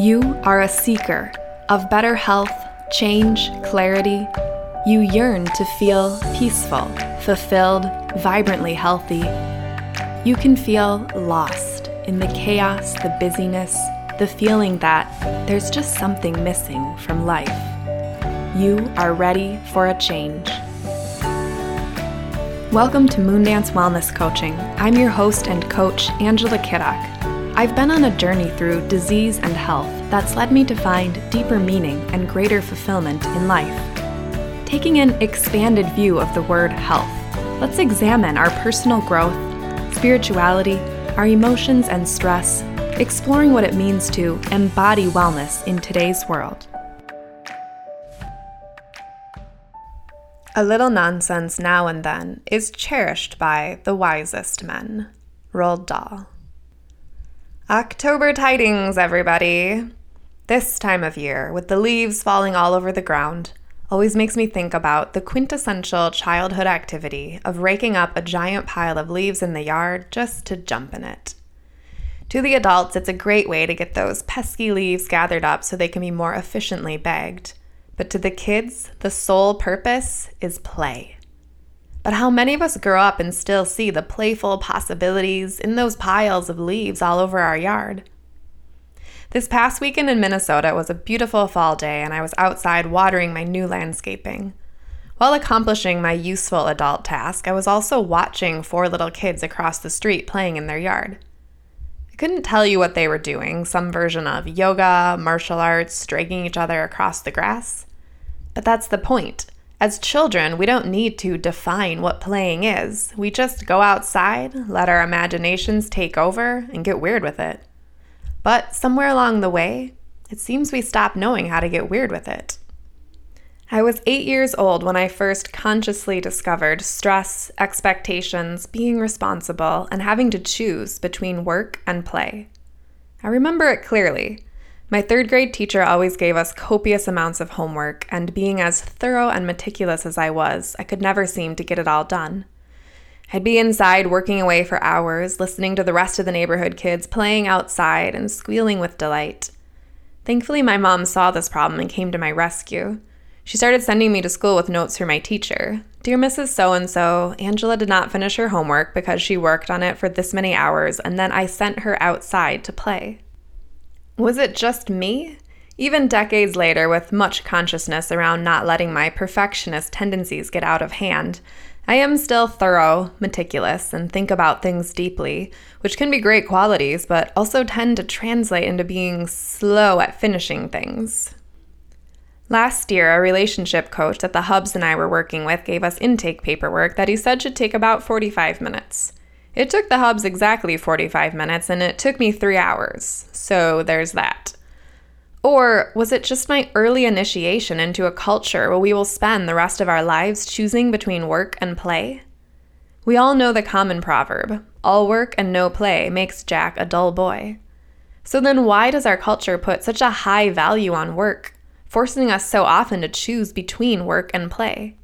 You are a seeker of better health, change, clarity. You yearn to feel peaceful, fulfilled, vibrantly healthy. You can feel lost in the chaos, the busyness, the feeling that there's just something missing from life. You are ready for a change. Welcome to Moondance Wellness Coaching. I'm your host and coach, Angela Kiddock. I've been on a journey through disease and health that's led me to find deeper meaning and greater fulfillment in life. Taking an expanded view of the word health, let's examine our personal growth, spirituality, our emotions and stress, exploring what it means to embody wellness in today's world. A little nonsense now and then is cherished by the wisest men. Roald Dahl. October tidings, everybody! This time of year, with the leaves falling all over the ground, always makes me think about the quintessential childhood activity of raking up a giant pile of leaves in the yard just to jump in it. To the adults, it's a great way to get those pesky leaves gathered up so they can be more efficiently bagged. But to the kids, the sole purpose is play. But how many of us grow up and still see the playful possibilities in those piles of leaves all over our yard? This past weekend in Minnesota was a beautiful fall day, and I was outside watering my new landscaping. While accomplishing my useful adult task, I was also watching four little kids across the street playing in their yard. I couldn't tell you what they were doing some version of yoga, martial arts, dragging each other across the grass. But that's the point. As children, we don't need to define what playing is. We just go outside, let our imaginations take over, and get weird with it. But somewhere along the way, it seems we stop knowing how to get weird with it. I was eight years old when I first consciously discovered stress, expectations, being responsible, and having to choose between work and play. I remember it clearly. My third grade teacher always gave us copious amounts of homework, and being as thorough and meticulous as I was, I could never seem to get it all done. I'd be inside working away for hours, listening to the rest of the neighborhood kids playing outside and squealing with delight. Thankfully, my mom saw this problem and came to my rescue. She started sending me to school with notes from my teacher. Dear Mrs. So and so, Angela did not finish her homework because she worked on it for this many hours, and then I sent her outside to play. Was it just me? Even decades later, with much consciousness around not letting my perfectionist tendencies get out of hand, I am still thorough, meticulous, and think about things deeply, which can be great qualities, but also tend to translate into being slow at finishing things. Last year, a relationship coach that the Hubs and I were working with gave us intake paperwork that he said should take about 45 minutes. It took the hubs exactly 45 minutes and it took me three hours. So there's that. Or was it just my early initiation into a culture where we will spend the rest of our lives choosing between work and play? We all know the common proverb all work and no play makes Jack a dull boy. So then, why does our culture put such a high value on work, forcing us so often to choose between work and play?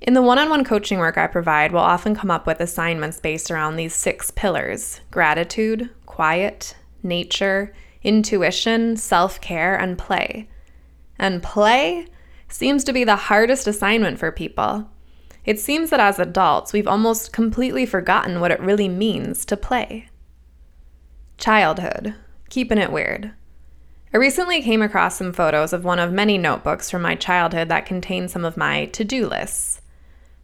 In the one on one coaching work I provide, we'll often come up with assignments based around these six pillars gratitude, quiet, nature, intuition, self care, and play. And play seems to be the hardest assignment for people. It seems that as adults, we've almost completely forgotten what it really means to play. Childhood, keeping it weird. I recently came across some photos of one of many notebooks from my childhood that contain some of my to do lists.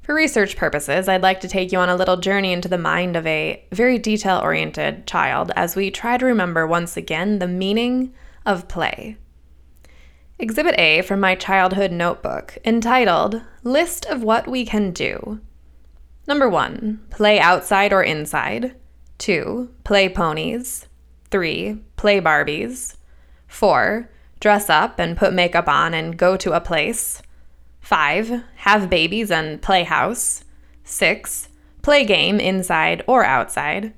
For research purposes, I'd like to take you on a little journey into the mind of a very detail oriented child as we try to remember once again the meaning of play. Exhibit A from my childhood notebook, entitled List of What We Can Do. Number 1. Play outside or inside. 2. Play ponies. 3. Play Barbies. 4. Dress up and put makeup on and go to a place. 5. Have babies and play house. 6. Play game inside or outside.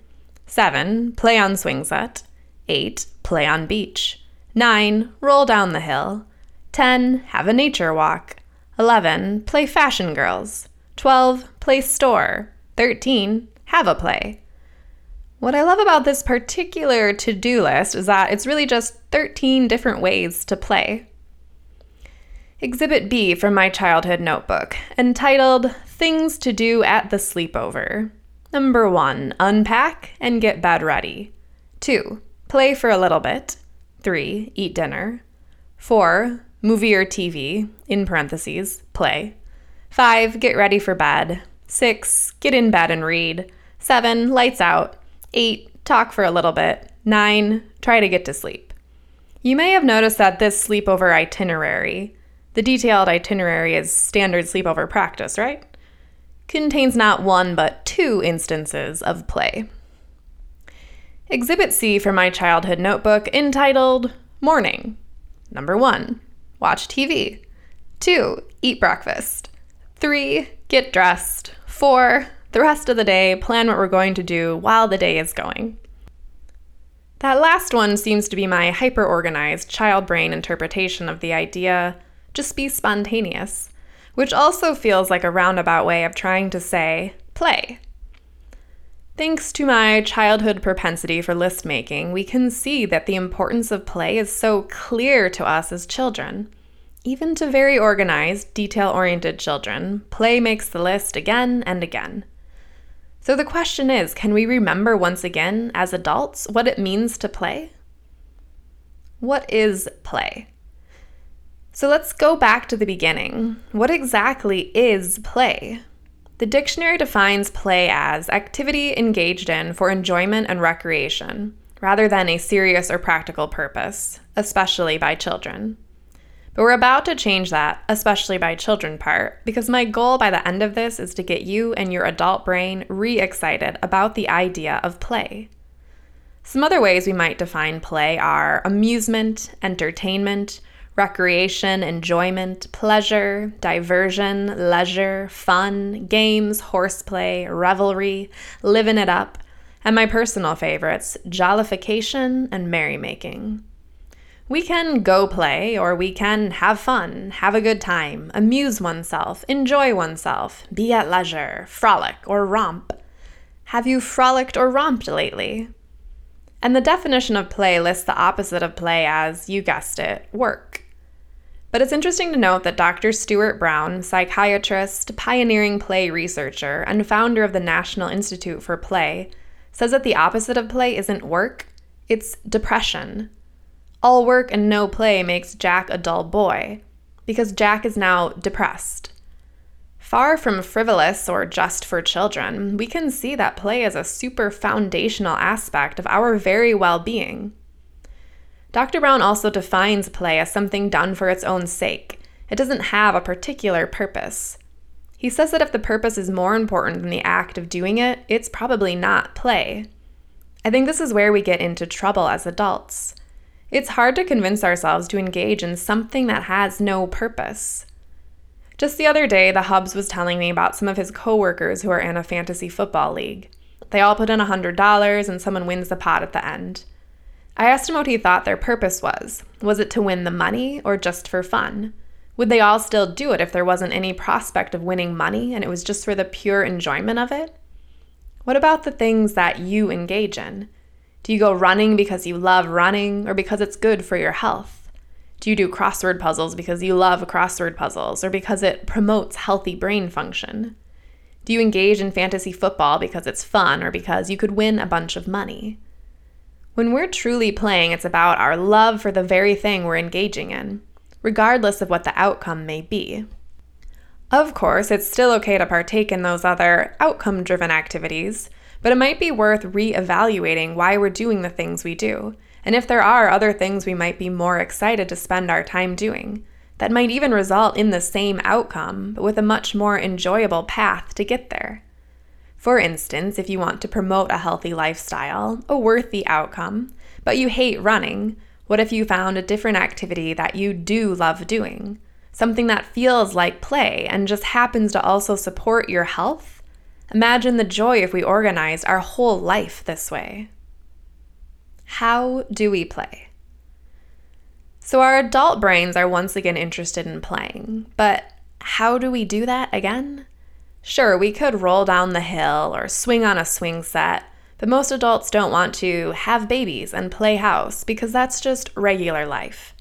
7. Play on swing set. 8. Play on beach. 9. Roll down the hill. 10. Have a nature walk. 11. Play fashion girls. 12. Play store. 13. Have a play. What I love about this particular to do list is that it's really just 13 different ways to play. Exhibit B from my childhood notebook, entitled Things to Do at the Sleepover. Number one, unpack and get bed ready. Two, play for a little bit. Three, eat dinner. Four, movie or TV, in parentheses, play. Five, get ready for bed. Six, get in bed and read. Seven, lights out. Eight, talk for a little bit. Nine, try to get to sleep. You may have noticed that this sleepover itinerary, the detailed itinerary is standard sleepover practice, right? Contains not one but two instances of play. Exhibit C from my childhood notebook entitled Morning. Number one, watch TV. Two, eat breakfast. Three, get dressed. Four, the rest of the day, plan what we're going to do while the day is going. That last one seems to be my hyper organized child brain interpretation of the idea just be spontaneous, which also feels like a roundabout way of trying to say play. Thanks to my childhood propensity for list making, we can see that the importance of play is so clear to us as children. Even to very organized, detail oriented children, play makes the list again and again. So the question is can we remember once again, as adults, what it means to play? What is play? So let's go back to the beginning. What exactly is play? The dictionary defines play as activity engaged in for enjoyment and recreation, rather than a serious or practical purpose, especially by children. But we're about to change that, especially by children part, because my goal by the end of this is to get you and your adult brain re excited about the idea of play. Some other ways we might define play are amusement, entertainment, recreation, enjoyment, pleasure, diversion, leisure, fun, games, horseplay, revelry, living it up, and my personal favorites, jollification and merrymaking. We can go play, or we can have fun, have a good time, amuse oneself, enjoy oneself, be at leisure, frolic, or romp. Have you frolicked or romped lately? And the definition of play lists the opposite of play as, you guessed it, work. But it's interesting to note that Dr. Stuart Brown, psychiatrist, pioneering play researcher, and founder of the National Institute for Play, says that the opposite of play isn't work, it's depression. All work and no play makes Jack a dull boy, because Jack is now depressed. Far from frivolous or just for children, we can see that play is a super foundational aspect of our very well being. Dr. Brown also defines play as something done for its own sake. It doesn't have a particular purpose. He says that if the purpose is more important than the act of doing it, it's probably not play. I think this is where we get into trouble as adults. It's hard to convince ourselves to engage in something that has no purpose. Just the other day, the Hubs was telling me about some of his coworkers who are in a fantasy football league. They all put in $100 and someone wins the pot at the end. I asked him what he thought their purpose was. Was it to win the money or just for fun? Would they all still do it if there wasn't any prospect of winning money and it was just for the pure enjoyment of it? What about the things that you engage in? Do you go running because you love running or because it's good for your health? Do you do crossword puzzles because you love crossword puzzles or because it promotes healthy brain function? Do you engage in fantasy football because it's fun or because you could win a bunch of money? When we're truly playing, it's about our love for the very thing we're engaging in, regardless of what the outcome may be. Of course, it's still okay to partake in those other outcome driven activities, but it might be worth re evaluating why we're doing the things we do, and if there are other things we might be more excited to spend our time doing, that might even result in the same outcome, but with a much more enjoyable path to get there. For instance, if you want to promote a healthy lifestyle, a worthy outcome, but you hate running, what if you found a different activity that you do love doing? Something that feels like play and just happens to also support your health? Imagine the joy if we organized our whole life this way. How do we play? So, our adult brains are once again interested in playing, but how do we do that again? Sure, we could roll down the hill or swing on a swing set, But most adults don't want to have babies and play house because that's just regular life.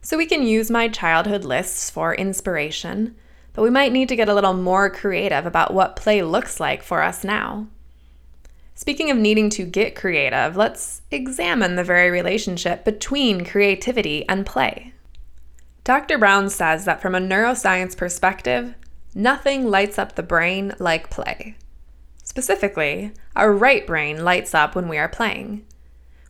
So we can use my childhood lists for inspiration, but we might need to get a little more creative about what play looks like for us now. Speaking of needing to get creative, let's examine the very relationship between creativity and play. Dr. Brown says that from a neuroscience perspective, nothing lights up the brain like play. Specifically, our right brain lights up when we are playing,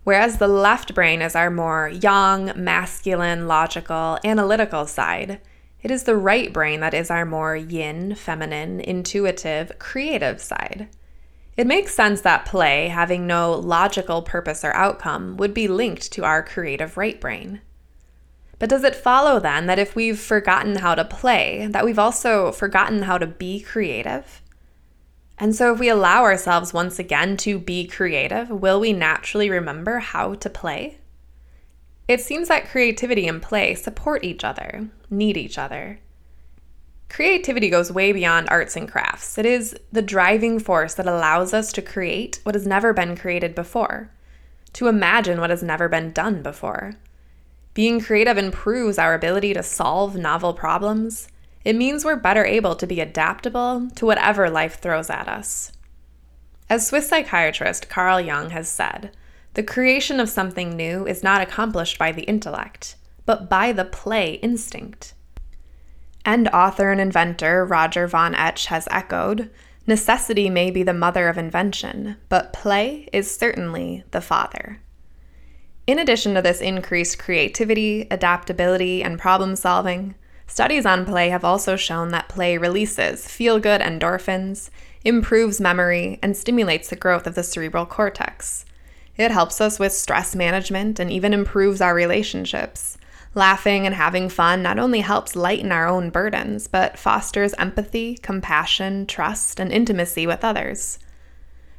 whereas the left brain is our more yang, masculine, logical, analytical side. It is the right brain that is our more yin, feminine, intuitive, creative side. It makes sense that play, having no logical purpose or outcome, would be linked to our creative right brain. But does it follow then that if we've forgotten how to play, that we've also forgotten how to be creative? And so, if we allow ourselves once again to be creative, will we naturally remember how to play? It seems that creativity and play support each other, need each other. Creativity goes way beyond arts and crafts. It is the driving force that allows us to create what has never been created before, to imagine what has never been done before. Being creative improves our ability to solve novel problems. It means we're better able to be adaptable to whatever life throws at us. As Swiss psychiatrist Carl Jung has said, the creation of something new is not accomplished by the intellect, but by the play instinct. And author and inventor Roger von Oech has echoed necessity may be the mother of invention, but play is certainly the father. In addition to this increased creativity, adaptability, and problem solving, studies on play have also shown that play releases feel good endorphins, improves memory, and stimulates the growth of the cerebral cortex. It helps us with stress management and even improves our relationships. Laughing and having fun not only helps lighten our own burdens, but fosters empathy, compassion, trust, and intimacy with others.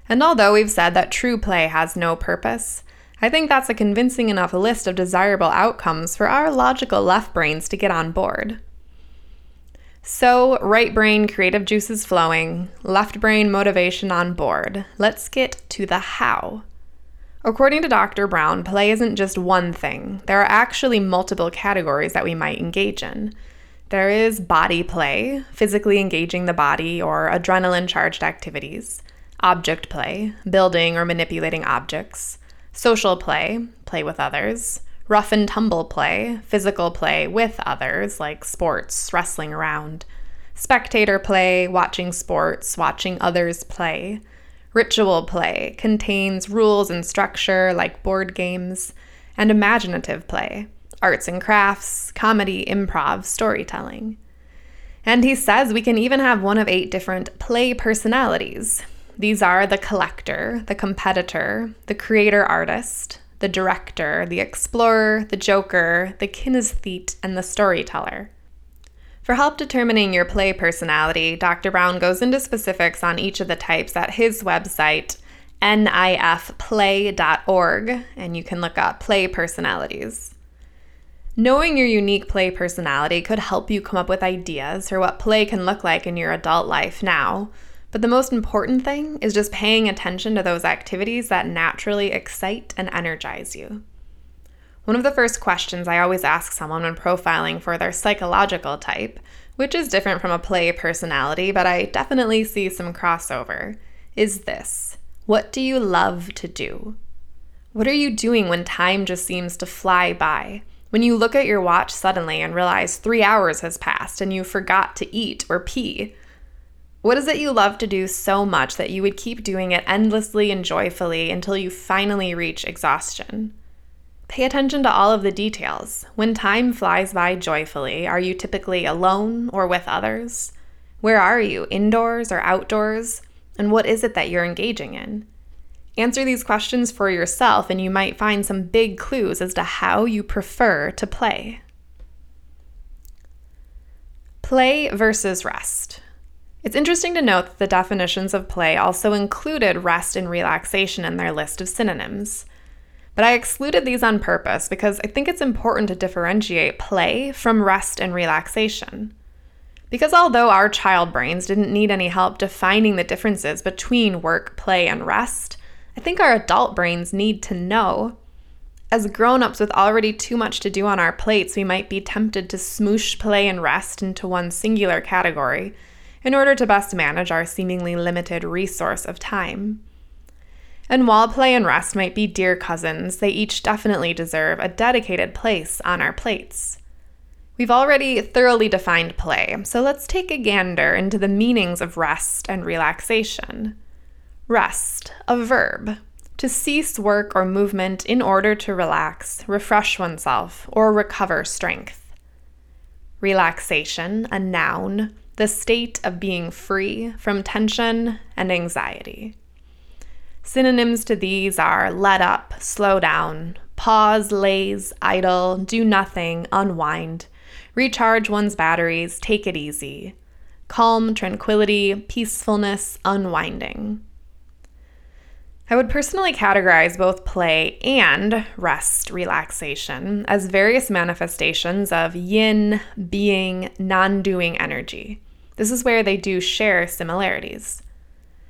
And although we've said that true play has no purpose, I think that's a convincing enough list of desirable outcomes for our logical left brains to get on board. So, right brain creative juices flowing, left brain motivation on board. Let's get to the how. According to Dr. Brown, play isn't just one thing. There are actually multiple categories that we might engage in. There is body play, physically engaging the body or adrenaline charged activities, object play, building or manipulating objects, social play, play with others, rough and tumble play, physical play with others, like sports, wrestling around, spectator play, watching sports, watching others play Ritual play contains rules and structure like board games, and imaginative play, arts and crafts, comedy, improv, storytelling. And he says we can even have one of eight different play personalities. These are the collector, the competitor, the creator artist, the director, the explorer, the joker, the kinesthete, and the storyteller. For help determining your play personality, Dr. Brown goes into specifics on each of the types at his website, nifplay.org, and you can look up play personalities. Knowing your unique play personality could help you come up with ideas for what play can look like in your adult life now. But the most important thing is just paying attention to those activities that naturally excite and energize you. One of the first questions I always ask someone when profiling for their psychological type, which is different from a play personality, but I definitely see some crossover, is this What do you love to do? What are you doing when time just seems to fly by? When you look at your watch suddenly and realize three hours has passed and you forgot to eat or pee? What is it you love to do so much that you would keep doing it endlessly and joyfully until you finally reach exhaustion? Pay attention to all of the details. When time flies by joyfully, are you typically alone or with others? Where are you, indoors or outdoors? And what is it that you're engaging in? Answer these questions for yourself, and you might find some big clues as to how you prefer to play. Play versus rest. It's interesting to note that the definitions of play also included rest and relaxation in their list of synonyms. But I excluded these on purpose because I think it's important to differentiate play from rest and relaxation. Because although our child brains didn't need any help defining the differences between work, play, and rest, I think our adult brains need to know. As grown ups with already too much to do on our plates, we might be tempted to smoosh play and rest into one singular category in order to best manage our seemingly limited resource of time. And while play and rest might be dear cousins, they each definitely deserve a dedicated place on our plates. We've already thoroughly defined play, so let's take a gander into the meanings of rest and relaxation. Rest, a verb, to cease work or movement in order to relax, refresh oneself, or recover strength. Relaxation, a noun, the state of being free from tension and anxiety. Synonyms to these are let up, slow down, pause, laze, idle, do nothing, unwind, recharge one's batteries, take it easy, calm, tranquility, peacefulness, unwinding. I would personally categorize both play and rest relaxation as various manifestations of yin, being, non doing energy. This is where they do share similarities.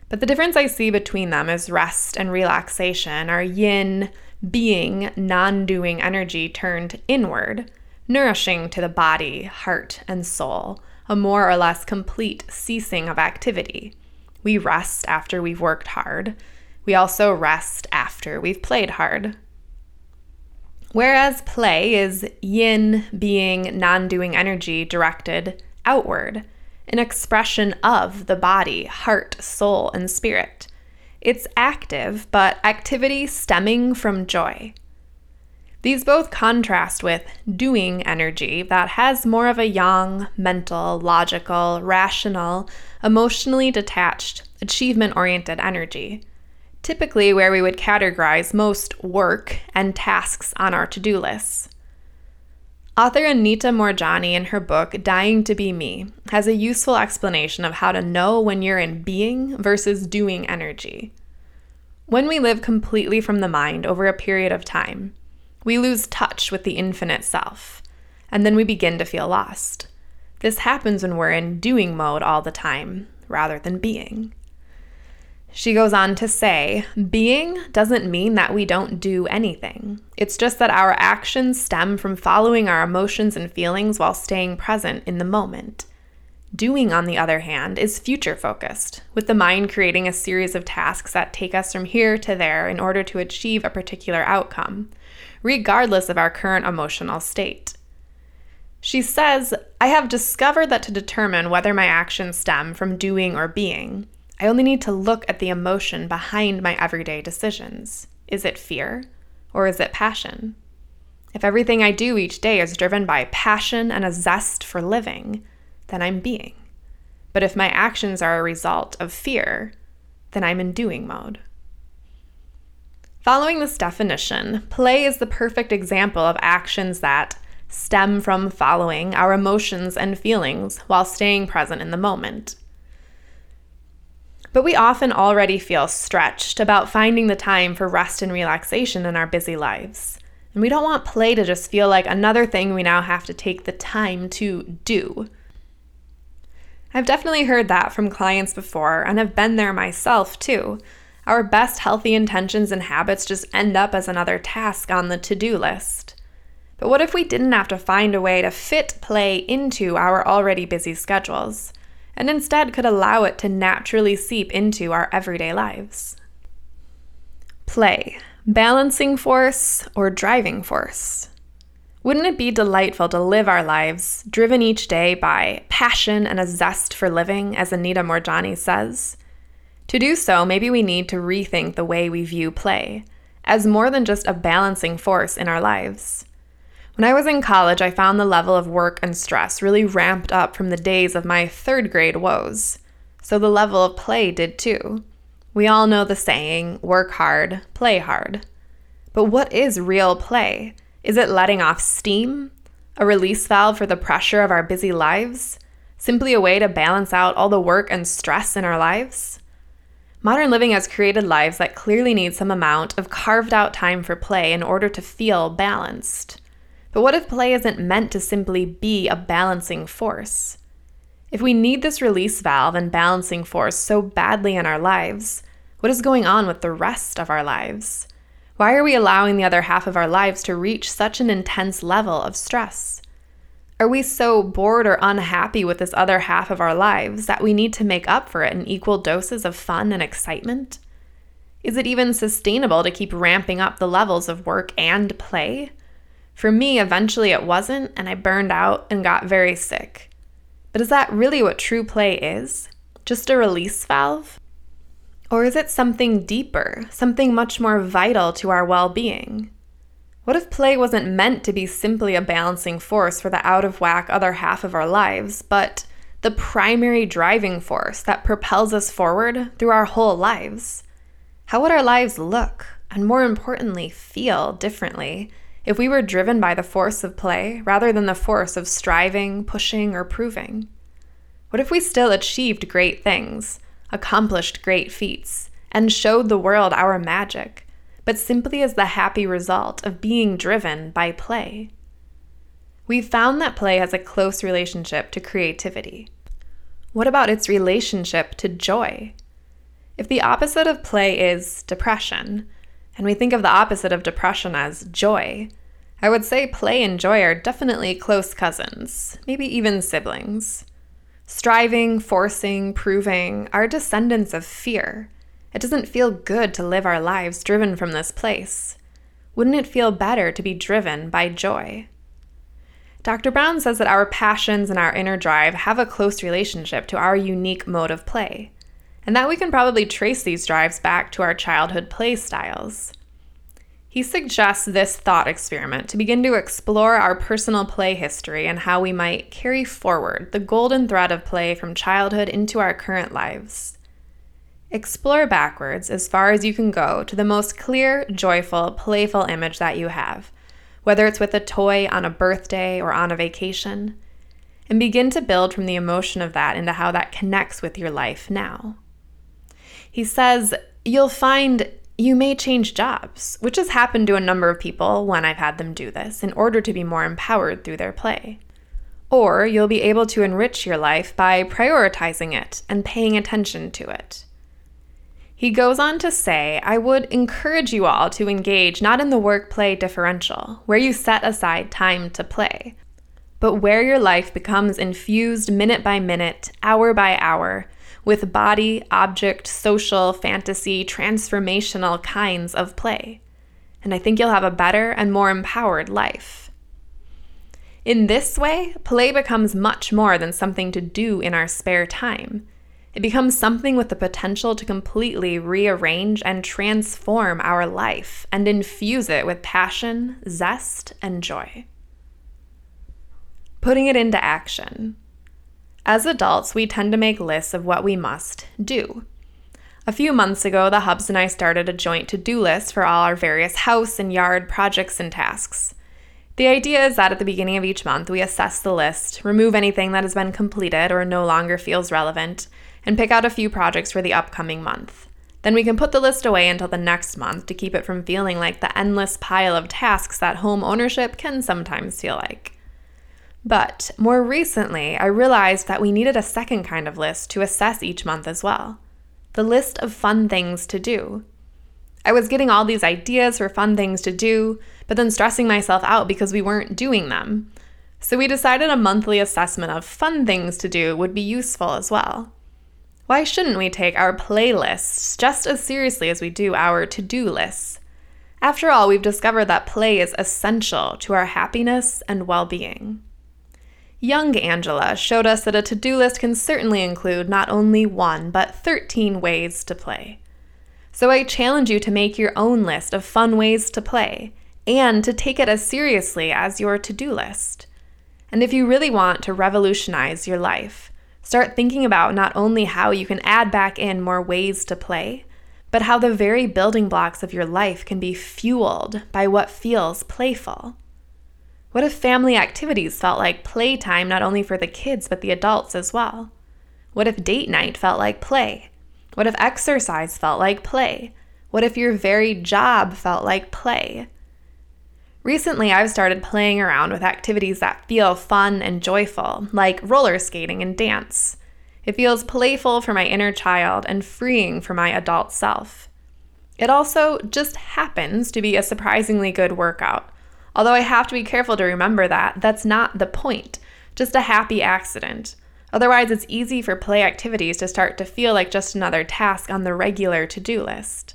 But the difference I see between them is rest and relaxation are yin, being, non doing energy turned inward, nourishing to the body, heart, and soul, a more or less complete ceasing of activity. We rest after we've worked hard. We also rest after we've played hard. Whereas play is yin being non doing energy directed outward an expression of the body, heart, soul, and spirit. It's active, but activity stemming from joy. These both contrast with doing energy that has more of a yang, mental, logical, rational, emotionally detached, achievement oriented energy, typically where we would categorize most work and tasks on our to do lists. Author Anita Moorjani, in her book Dying to Be Me, has a useful explanation of how to know when you're in being versus doing energy. When we live completely from the mind over a period of time, we lose touch with the infinite self, and then we begin to feel lost. This happens when we're in doing mode all the time, rather than being. She goes on to say, being doesn't mean that we don't do anything. It's just that our actions stem from following our emotions and feelings while staying present in the moment. Doing, on the other hand, is future focused, with the mind creating a series of tasks that take us from here to there in order to achieve a particular outcome, regardless of our current emotional state. She says, I have discovered that to determine whether my actions stem from doing or being, I only need to look at the emotion behind my everyday decisions. Is it fear or is it passion? If everything I do each day is driven by passion and a zest for living, then I'm being. But if my actions are a result of fear, then I'm in doing mode. Following this definition, play is the perfect example of actions that stem from following our emotions and feelings while staying present in the moment. But we often already feel stretched about finding the time for rest and relaxation in our busy lives. And we don't want play to just feel like another thing we now have to take the time to do. I've definitely heard that from clients before and have been there myself too. Our best healthy intentions and habits just end up as another task on the to do list. But what if we didn't have to find a way to fit play into our already busy schedules? And instead could allow it to naturally seep into our everyday lives. Play, balancing force or driving force. Wouldn't it be delightful to live our lives driven each day by passion and a zest for living, as Anita Moorjani says? To do so, maybe we need to rethink the way we view play as more than just a balancing force in our lives. When I was in college, I found the level of work and stress really ramped up from the days of my third grade woes. So the level of play did too. We all know the saying work hard, play hard. But what is real play? Is it letting off steam? A release valve for the pressure of our busy lives? Simply a way to balance out all the work and stress in our lives? Modern living has created lives that clearly need some amount of carved out time for play in order to feel balanced. But what if play isn't meant to simply be a balancing force? If we need this release valve and balancing force so badly in our lives, What is going on with the rest of our lives? Why are we allowing the other half of our lives to reach such an intense level of stress? Are we so bored or unhappy with this other half of our lives that we need to make up for it in equal doses of fun and excitement? Is it even sustainable to keep ramping up the levels of work and play? For me, eventually it wasn't, and I burned out and got very sick. But is that really what true play is? Just a release valve? Or is it something deeper, something much more vital to our well being? What if play wasn't meant to be simply a balancing force for the out of whack other half of our lives, but the primary driving force that propels us forward through our whole lives? How would our lives look, and more importantly, feel differently if we were driven by the force of play rather than the force of striving, pushing, or proving? What if we still achieved great things, accomplished great feats, and showed the world our magic? but simply as the happy result of being driven by play. We've found that play has a close relationship to creativity. What about its relationship to joy? If the opposite of play is depression, and we think of the opposite of depression as joy, I would say play and joy are definitely close cousins, maybe even siblings. Striving, forcing, proving are descendants of fear, it doesn't feel good to live our lives driven from this place. Wouldn't it feel better to be driven by joy? Dr. Brown says that our passions and our inner drive have a close relationship to our unique mode of play, and that we can probably trace these drives back to our childhood play styles. He suggests this thought experiment to begin to explore our personal play history and how we might carry forward the golden thread of play from childhood into our current lives. Explore backwards as far as you can go to the most clear, joyful, playful image that you have, whether it's with a toy on a birthday or on a vacation, and begin to build from the emotion of that into how that connects with your life now. He says, You'll find you may change jobs, which has happened to a number of people when I've had them do this in order to be more empowered through their play. Or you'll be able to enrich your life by prioritizing it and paying attention to it. He goes on to say, I would encourage you all to engage not in the work play differential, where you set aside time to play, but where your life becomes infused minute by minute, hour by hour, with body, object, social, fantasy, transformational kinds of play. And I think you'll have a better and more empowered life. In this way, play becomes much more than something to do in our spare time. It becomes something with the potential to completely rearrange and transform our life and infuse it with passion, zest, and joy. Putting it into action. As adults, we tend to make lists of what we must do. A few months ago, the Hubs and I started a joint to do list for all our various house and yard projects and tasks. The idea is that at the beginning of each month, we assess the list, remove anything that has been completed or no longer feels relevant, and pick out a few projects for the upcoming month. Then we can put the list away until the next month to keep it from feeling like the endless pile of tasks that home ownership can sometimes feel like. But more recently, I realized that we needed a second kind of list to assess each month as well the list of fun things to do. I was getting all these ideas for fun things to do, but then stressing myself out because we weren't doing them. So we decided a monthly assessment of fun things to do would be useful as well. Why shouldn't we take our playlists just as seriously as we do our to do lists? After all, we've discovered that play is essential to our happiness and well being. Young Angela showed us that a to do list can certainly include not only one, but 13 ways to play. So I challenge you to make your own list of fun ways to play and to take it as seriously as your to do list. And if you really want to revolutionize your life, Start thinking about not only how you can add back in more ways to play, but how the very building blocks of your life can be fueled by what feels playful. What if family activities felt like playtime not only for the kids but the adults as well? What if date night felt like play? What if exercise felt like play? What if your very job felt like play? Recently, I've started playing around with activities that feel fun and joyful, like roller skating and dance. It feels playful for my inner child and freeing for my adult self. It also just happens to be a surprisingly good workout. Although I have to be careful to remember that that's not the point, just a happy accident. Otherwise, it's easy for play activities to start to feel like just another task on the regular to do list.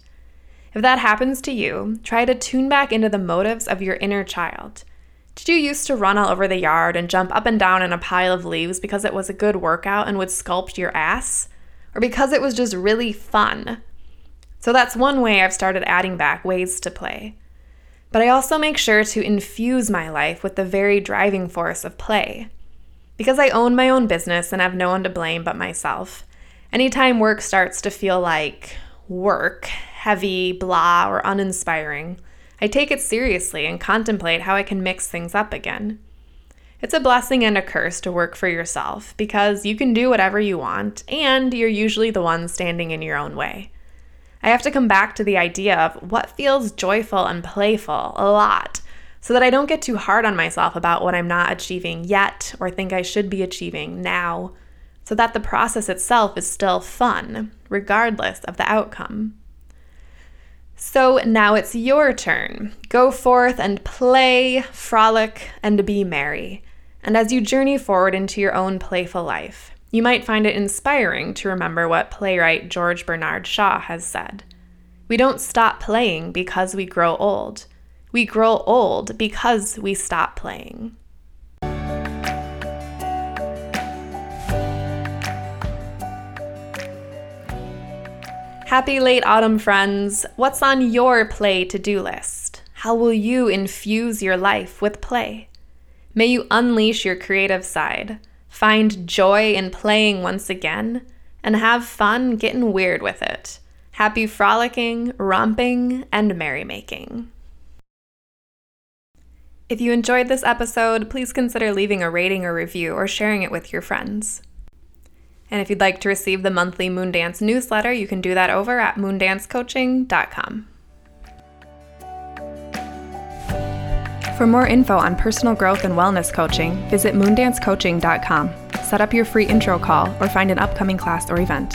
If that happens to you, try to tune back into the motives of your inner child. Did you used to run all over the yard and jump up and down in a pile of leaves because it was a good workout and would sculpt your ass? Or because it was just really fun? So that's one way I've started adding back ways to play. But I also make sure to infuse my life with the very driving force of play. Because I own my own business and have no one to blame but myself, anytime work starts to feel like work, heavy, blah, or uninspiring, I take it seriously and contemplate how I can mix things up again. It's a blessing and a curse to work for yourself because you can do whatever you want, and you're usually the one standing in your own way. I have to come back to the idea of what feels joyful and playful a lot so that I don't get too hard on myself about what I'm not achieving yet or think I should be achieving now, so that the process itself is still fun, regardless of the outcome. So now it's your turn. Go forth and play, frolic, and be merry. And as you journey forward into your own playful life, you might find it inspiring to remember what playwright George Bernard Shaw has said. We don't stop playing because we grow old. We grow old because we stop playing. Happy late autumn, friends. What's on your play to do list? How will you infuse your life with play? May you unleash your creative side find joy in playing once again, and have fun getting weird with it. Happy frolicking, romping, and merrymaking. If you enjoyed this episode, please consider leaving a rating or review or sharing it with your friends. And if you'd like to receive the monthly Moondance newsletter, you can do that over at moondancecoaching.com. For more info on personal growth and wellness coaching, visit moondancecoaching.com. Set up your free intro call or find an upcoming class or event.